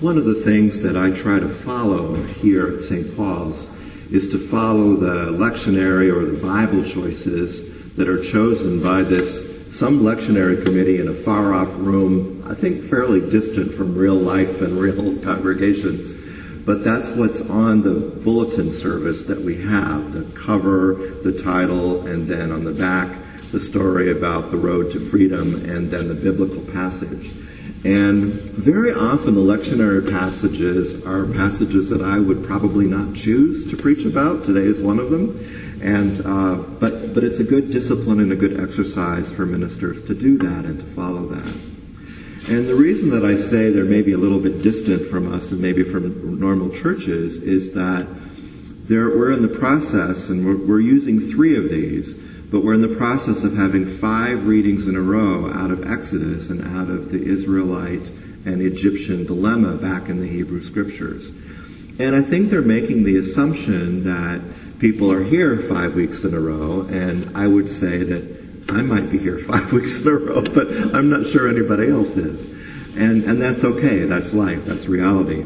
one of the things that I try to follow here at St. Paul's is to follow the lectionary or the Bible choices that are chosen by this some lectionary committee in a far off room, I think fairly distant from real life and real congregations. But that's what's on the bulletin service that we have, the cover, the title, and then on the back, the story about the road to freedom and then the biblical passage. And very often the lectionary passages are passages that I would probably not choose to preach about. Today is one of them. And, uh, but, but it's a good discipline and a good exercise for ministers to do that and to follow that. And the reason that I say they're maybe a little bit distant from us and maybe from normal churches is that we're in the process, and we're, we're using three of these, but we're in the process of having five readings in a row out of Exodus and out of the Israelite and Egyptian dilemma back in the Hebrew scriptures. And I think they're making the assumption that people are here five weeks in a row, and I would say that I might be here five weeks in a row, but I'm not sure anybody else is. And, and that's okay. That's life. That's reality.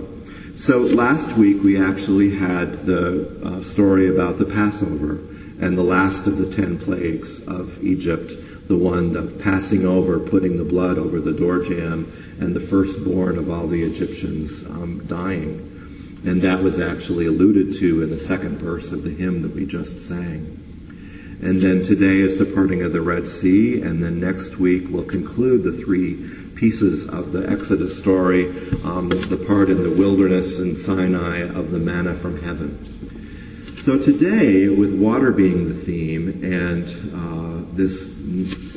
So last week we actually had the uh, story about the Passover and the last of the ten plagues of Egypt, the one of passing over, putting the blood over the door jamb, and the firstborn of all the Egyptians um, dying. And that was actually alluded to in the second verse of the hymn that we just sang. And then today is the parting of the Red Sea, and then next week we'll conclude the three pieces of the Exodus story, um, the part in the wilderness and Sinai of the manna from heaven. So today, with water being the theme and uh, this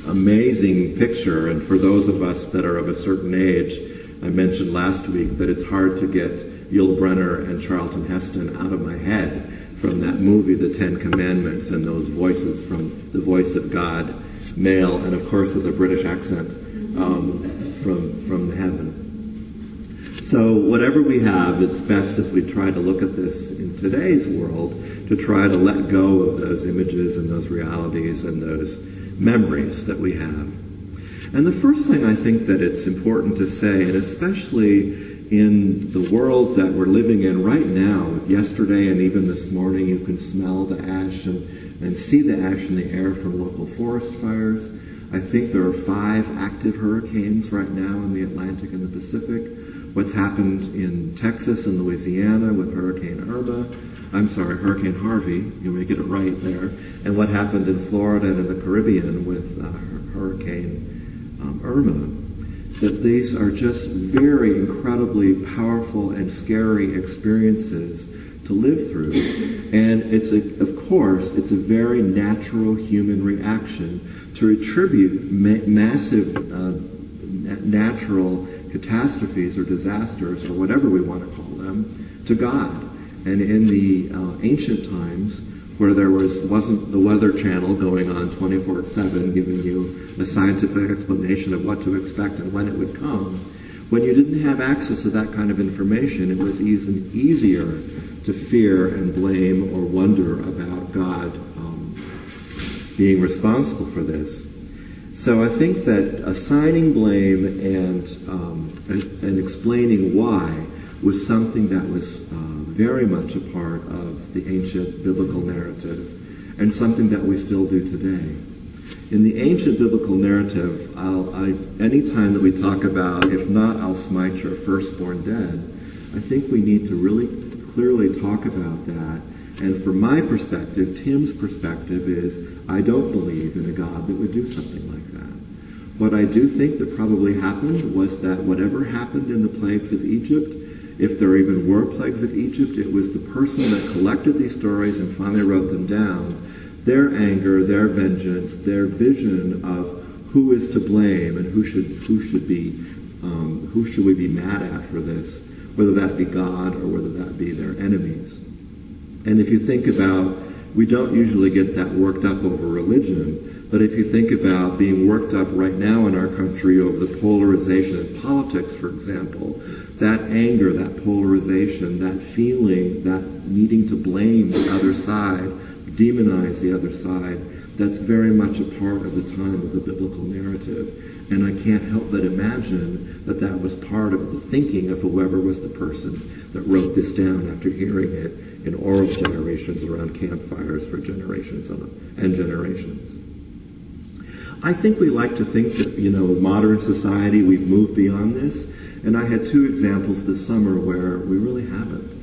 amazing picture, and for those of us that are of a certain age, I mentioned last week that it's hard to get Yul Brynner and Charlton Heston out of my head from that movie, The Ten Commandments, and those voices from the voice of God, male, and of course with a British accent um, from from heaven. So whatever we have, it's best as we try to look at this in today's world to try to let go of those images and those realities and those memories that we have. And the first thing I think that it's important to say, and especially in the world that we're living in right now, yesterday and even this morning, you can smell the ash and, and see the ash in the air from local forest fires. I think there are five active hurricanes right now in the Atlantic and the Pacific. What's happened in Texas and Louisiana with Hurricane Irma, I'm sorry, Hurricane Harvey, you may get it right there, and what happened in Florida and in the Caribbean with uh, Hurricane um, Irma. That these are just very incredibly powerful and scary experiences to live through. And it's a, of course, it's a very natural human reaction to attribute ma- massive uh, natural catastrophes or disasters or whatever we want to call them to God. And in the uh, ancient times, where there was wasn't the Weather Channel going on 24/7 giving you a scientific explanation of what to expect and when it would come. When you didn't have access to that kind of information, it was even easier to fear and blame or wonder about God um, being responsible for this. So I think that assigning blame and, um, and, and explaining why was something that was uh, very much a part of the ancient biblical narrative and something that we still do today. In the ancient biblical narrative, I, anytime that we talk about, if not, I'll smite your firstborn dead, I think we need to really clearly talk about that. And from my perspective, Tim's perspective is, I don't believe in a God that would do something like that. What I do think that probably happened was that whatever happened in the plagues of Egypt, if there even were plagues of Egypt, it was the person that collected these stories and finally wrote them down. Their anger, their vengeance, their vision of who is to blame and who should who should be um, who should we be mad at for this, whether that be God or whether that be their enemies. And if you think about, we don't usually get that worked up over religion, but if you think about being worked up right now in our country over the polarization of politics, for example, that anger, that polarization, that feeling, that needing to blame the other side, demonize the other side, that's very much a part of the time of the biblical narrative. And I can't help but imagine that that was part of the thinking of whoever was the person that wrote this down after hearing it in oral generations around campfires for generations and generations. I think we like to think that, you know, modern society, we've moved beyond this. And I had two examples this summer where we really haven't.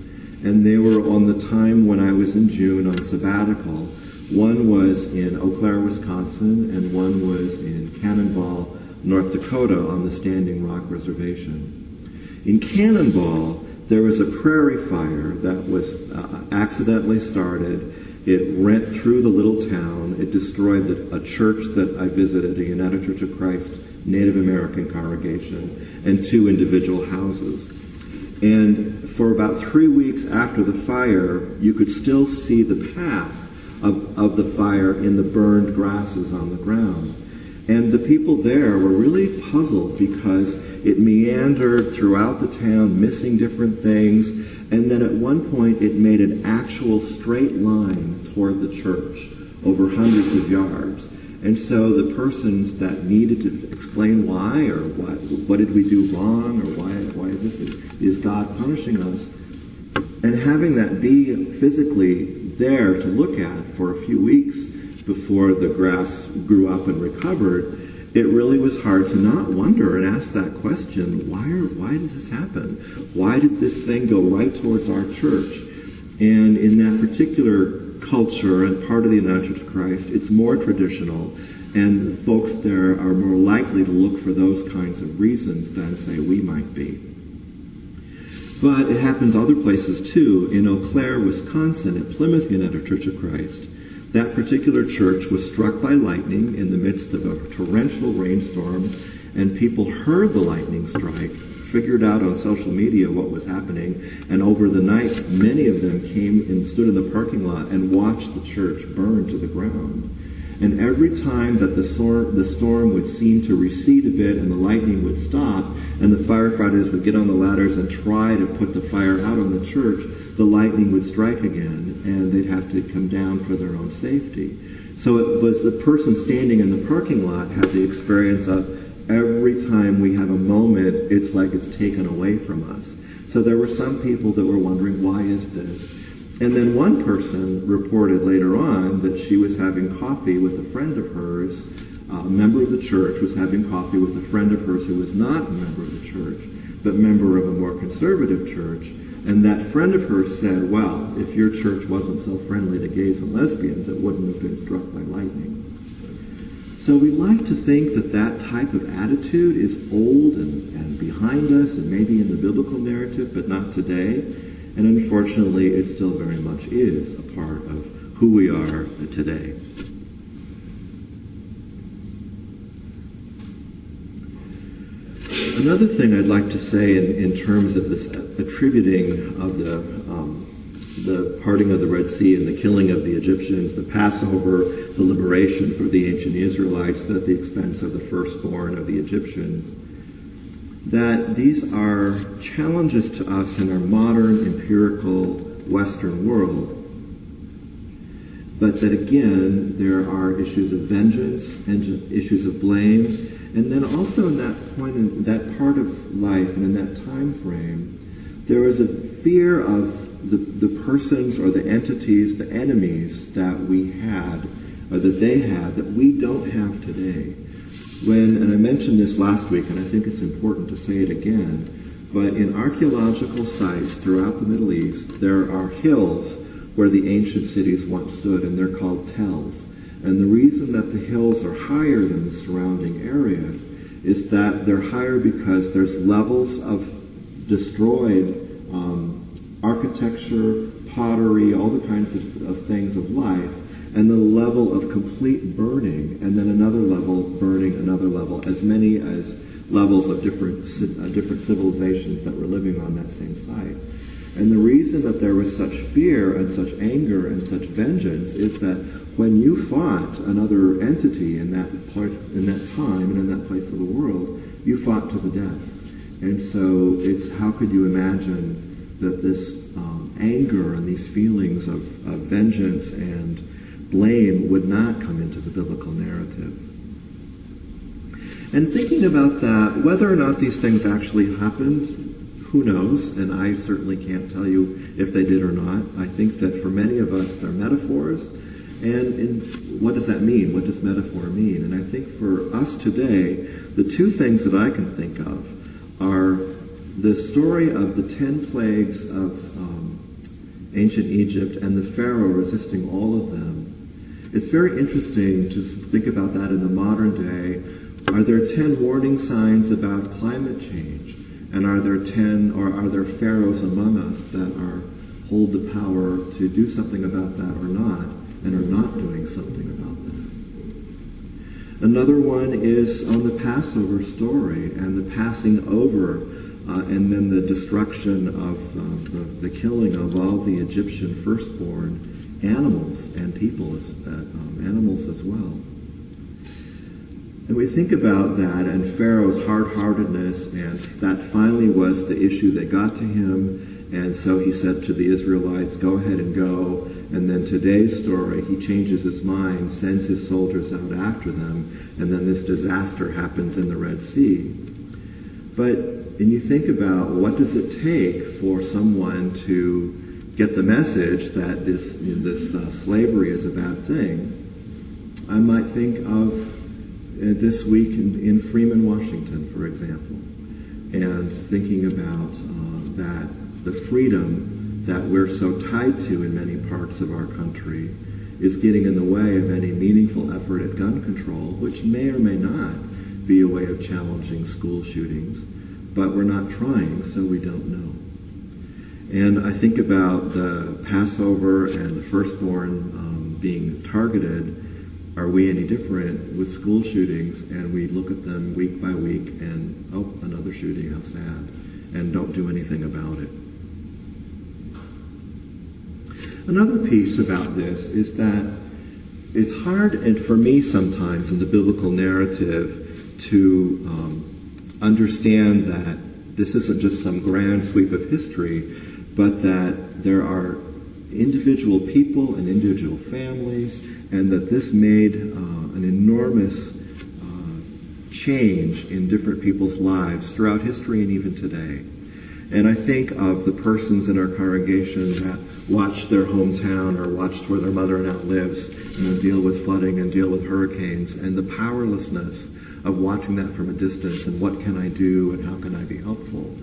And they were on the time when I was in June on sabbatical. One was in Eau Claire, Wisconsin, and one was in Cannonball, North Dakota on the Standing Rock Reservation. In Cannonball, there was a prairie fire that was uh, accidentally started. It went through the little town. It destroyed the, a church that I visited, a United Church of Christ Native American congregation, and two individual houses. And for about three weeks after the fire, you could still see the path of, of the fire in the burned grasses on the ground. And the people there were really puzzled because it meandered throughout the town, missing different things. And then at one point, it made an actual straight line toward the church over hundreds of yards. And so the persons that needed to explain why or what, what did we do wrong or why, why is this, is God punishing us? And having that be physically there to look at for a few weeks before the grass grew up and recovered, it really was hard to not wonder and ask that question, why, are, why does this happen? Why did this thing go right towards our church? And in that particular culture and part of the United Church of Christ, it's more traditional, and folks there are more likely to look for those kinds of reasons than, say, we might be. But it happens other places too. In Eau Claire, Wisconsin, at Plymouth United Church of Christ, that particular church was struck by lightning in the midst of a torrential rainstorm, and people heard the lightning strike, figured out on social media what was happening, and over the night, many of them came and stood in the parking lot and watched the church burn to the ground. And every time that the storm, the storm would seem to recede a bit and the lightning would stop, and the firefighters would get on the ladders and try to put the fire out on the church, the lightning would strike again, and they'd have to come down for their own safety. So it was the person standing in the parking lot had the experience of every time we have a moment, it's like it's taken away from us. So there were some people that were wondering, why is this? And then one person reported later on that she was having coffee with a friend of hers, a member of the church was having coffee with a friend of hers who was not a member of the church, but member of a more conservative church. And that friend of hers said, well, if your church wasn't so friendly to gays and lesbians, it wouldn't have been struck by lightning. So we like to think that that type of attitude is old and, and behind us and maybe in the biblical narrative, but not today. And unfortunately, it still very much is a part of who we are today. Another thing I'd like to say in, in terms of this attributing of the, um, the parting of the Red Sea and the killing of the Egyptians, the Passover, the liberation for the ancient Israelites at the expense of the firstborn of the Egyptians, that these are challenges to us in our modern empirical Western world. But that again, there are issues of vengeance and issues of blame. And then also in that point, in that part of life and in that time frame, there is a fear of the, the persons or the entities, the enemies that we had, or that they had, that we don't have today when, and I mentioned this last week, and I think it's important to say it again, but in archaeological sites throughout the Middle East, there are hills where the ancient cities once stood, and they're called tells. And the reason that the hills are higher than the surrounding area is that they're higher because there's levels of destroyed um, architecture, pottery, all the kinds of, of things of life and the level of complete burning, and then another level burning, another level, as many as levels of different uh, different civilizations that were living on that same site. And the reason that there was such fear and such anger and such vengeance is that when you fought another entity in that part, in that time and in that place of the world, you fought to the death. And so it's how could you imagine that this um, anger and these feelings of, of vengeance and blame would not come into the biblical narrative. And thinking about that, whether or not these things actually happened, who knows? And I certainly can't tell you if they did or not. I think that for many of us, they're metaphors. And in, what does that mean? What does metaphor mean? And I think for us today, the two things that I can think of are the story of the ten plagues of um, ancient Egypt and the Pharaoh resisting all of them. It's very interesting to think about that in the modern day. Are there ten warning signs about climate change? And are there ten or are there pharaohs among us that are hold the power to do something about that or not and are not doing something about that? Another one is on the Passover story and the passing over uh, and then the destruction of uh, the, the, killing of all the Egyptian firstborn animals and people, as, uh, um, animals as well. And we think about that and Pharaoh's hard-heartedness, and that finally was the issue that got to him. And so he said to the Israelites, go ahead and go. And then today's story, he changes his mind, sends his soldiers out after them, and then this disaster happens in the Red Sea. But and you think about what does it take for someone to get the message that this you know, this uh, slavery is a bad thing. I might think of uh, this week in, in, Freeman, Washington, for example, and thinking about uh, that the freedom that we're so tied to in many parts of our country is getting in the way of any meaningful effort at gun control, which may or may not be a way of challenging school shootings but we're not trying, so we don't know. And I think about the Passover and the firstborn um, being targeted. Are we any different with school shootings? And we look at them week by week and, oh, another shooting, how sad, and don't do anything about it. Another piece about this is that it's hard, and for me sometimes in the biblical narrative, to um, understand that this isn't just some grand sweep of history, but that there are individual people and individual families, and that this made uh, an enormous uh, change in different people's lives throughout history and even today. And I think of the persons in our congregation that watched their hometown or watched where their mother-in-law lives, know, deal with flooding and deal with hurricanes, and the powerlessness of watching that from a distance and what can I do and how can I be helpful.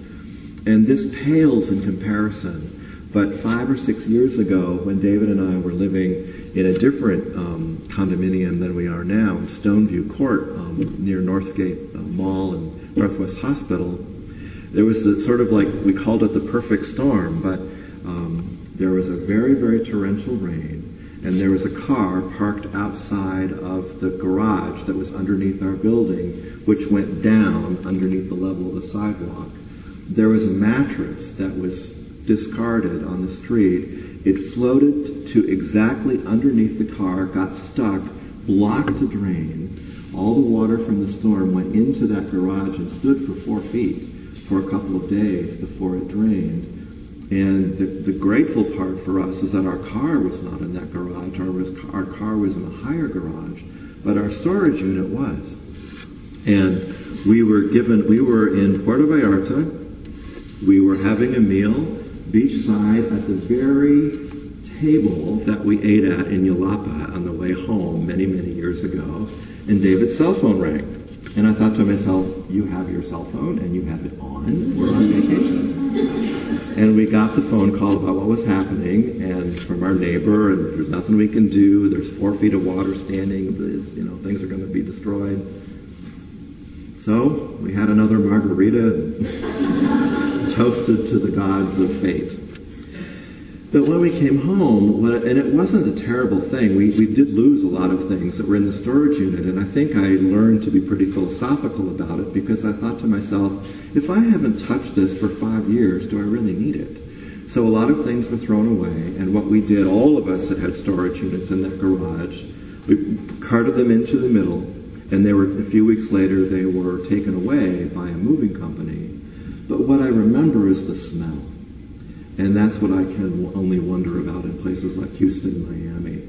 And this pales in comparison. But five or six years ago, when David and I were living in a different um, condominium than we are now, Stoneview Court, um, near Northgate uh, Mall and Northwest Hospital, there was a sort of like, we called it the perfect storm, but um, there was a very, very torrential rain and there was a car parked outside of the garage that was underneath our building, which went down underneath the level of the sidewalk. There was a mattress that was discarded on the street. It floated to exactly underneath the car, got stuck, blocked a drain. All the water from the storm went into that garage and stood for four feet for a couple of days before it drained. And the, the grateful part for us is that our car was not in that garage. Our, our car was in a higher garage, but our storage unit was. And we were given, we were in Puerto Vallarta. We were having a meal beachside at the very table that we ate at in Yelapa on the way home many, many years ago. And David's cell phone rang. And I thought to myself, you have your cell phone and you have it on. We're on vacation. and we got the phone call about what was happening and from our neighbor and there's nothing we can do. There's four feet of water standing. You know, things are going to be destroyed. So we had another margarita and toasted to the gods of fate. But when we came home, and it wasn't a terrible thing, we, we did lose a lot of things that were in the storage unit, and I think I learned to be pretty philosophical about it because I thought to myself, if I haven't touched this for five years, do I really need it? So a lot of things were thrown away, and what we did, all of us that had storage units in that garage, we carted them into the middle, and they were, a few weeks later, they were taken away by a moving company. But what I remember is the smell. And that's what I can only wonder about in places like Houston, Miami.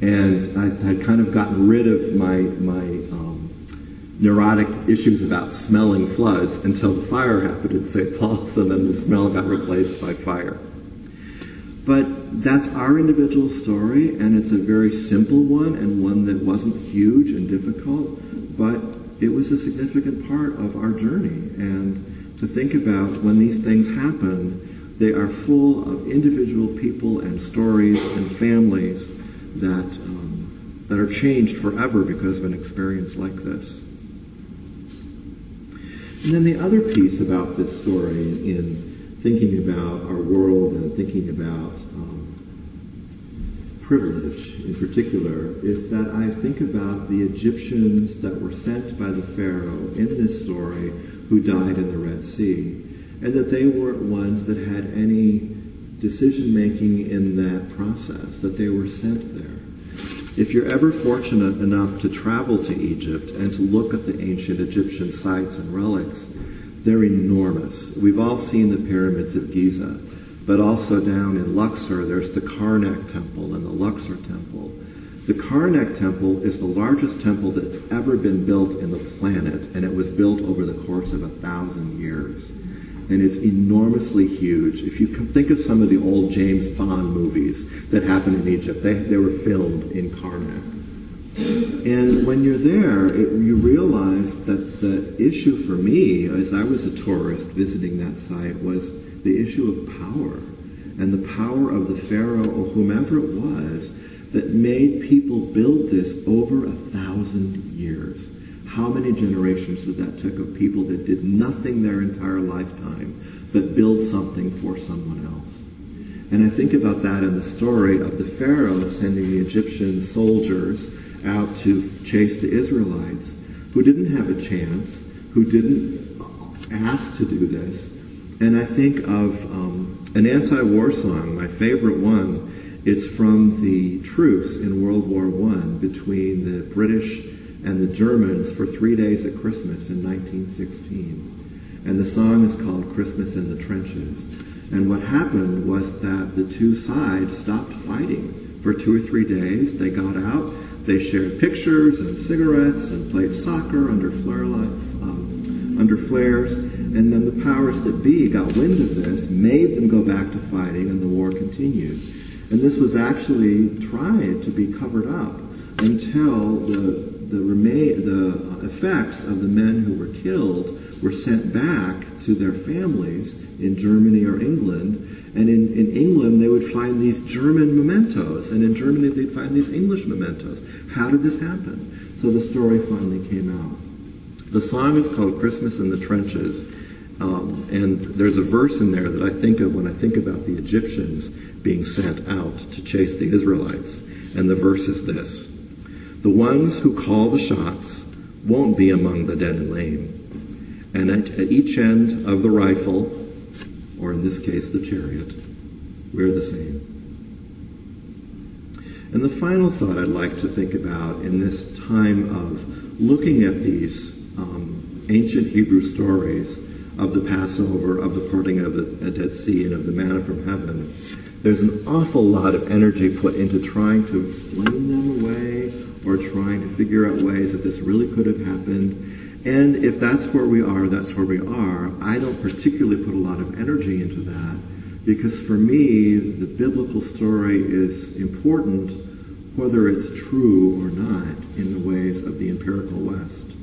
And I had kind of gotten rid of my, my um, neurotic issues about smelling floods until the fire happened in St. Paul's and then the smell got replaced by fire. But that's our individual story and it's a very simple one and one that wasn't huge and difficult, but it was a significant part of our journey. And to think about when these things happen, they are full of individual people and stories and families that, um, that are changed forever because of an experience like this. And then the other piece about this story in thinking about our world and thinking about um, privilege in particular is that I think about the Egyptians that were sent by the Pharaoh in this story who died in the Red Sea, and that they weren't ones that had any decision making in that process, that they were sent there. If you're ever fortunate enough to travel to Egypt and to look at the ancient Egyptian sites and relics, they're enormous. We've all seen the pyramids of Giza, but also down in Luxor, there's the Karnak Temple and the Luxor Temple. The Karnak Temple is the largest temple that's ever been built in the planet, and it was built over the course of a thousand years and it's enormously huge. If you think of some of the old James Bond movies that happened in Egypt, they, they were filmed in Karnak. And when you're there, it, you realize that the issue for me, as I was a tourist visiting that site, was the issue of power and the power of the Pharaoh or whomever it was that made people build this over a thousand years. How many generations did that take of people that did nothing their entire lifetime but build something for someone else? And I think about that in the story of the Pharaoh sending the Egyptian soldiers out to chase the Israelites who didn't have a chance, who didn't ask to do this. And I think of um, an anti-war song, my favorite one. It's from the truce in World War I between the British and the Germans for three days at Christmas in 1916. And the song is called Christmas in the Trenches. And what happened was that the two sides stopped fighting for two or three days. They got out, they shared pictures and cigarettes and played soccer under flare um, under flares. And then the powers that be got wind of this, made them go back to fighting, and the war continued. And this was actually tried to be covered up until the the, remain, the effects of the men who were killed were sent back to their families in Germany or England. And in, in England, they would find these German mementos. And in Germany, they'd find these English mementos. How did this happen? So the story finally came out. The song is called Christmas in the Trenches. Um, and there's a verse in there that I think of when I think about the Egyptians being sent out to chase the Israelites. And the verse is this. The ones who call the shots won't be among the dead and lame. And at, at each end of the rifle, or in this case the chariot, we're the same. And the final thought I'd like to think about in this time of looking at these um, ancient Hebrew stories of the Passover, of the parting of the Dead Sea, and of the manna from heaven, there's an awful lot of energy put into trying to explain them away or trying to figure out ways that this really could have happened. And if that's where we are, that's where we are. I don't particularly put a lot of energy into that because for me, the biblical story is important whether it's true or not in the ways of the empirical West.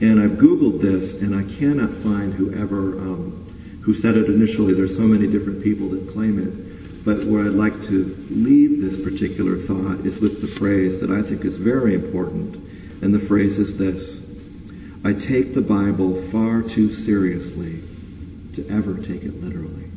And I've Googled this and I cannot find whoever, um, who said it initially. There's so many different people that claim it. But where I'd like to leave this particular thought is with the phrase that I think is very important. And the phrase is this I take the Bible far too seriously to ever take it literally.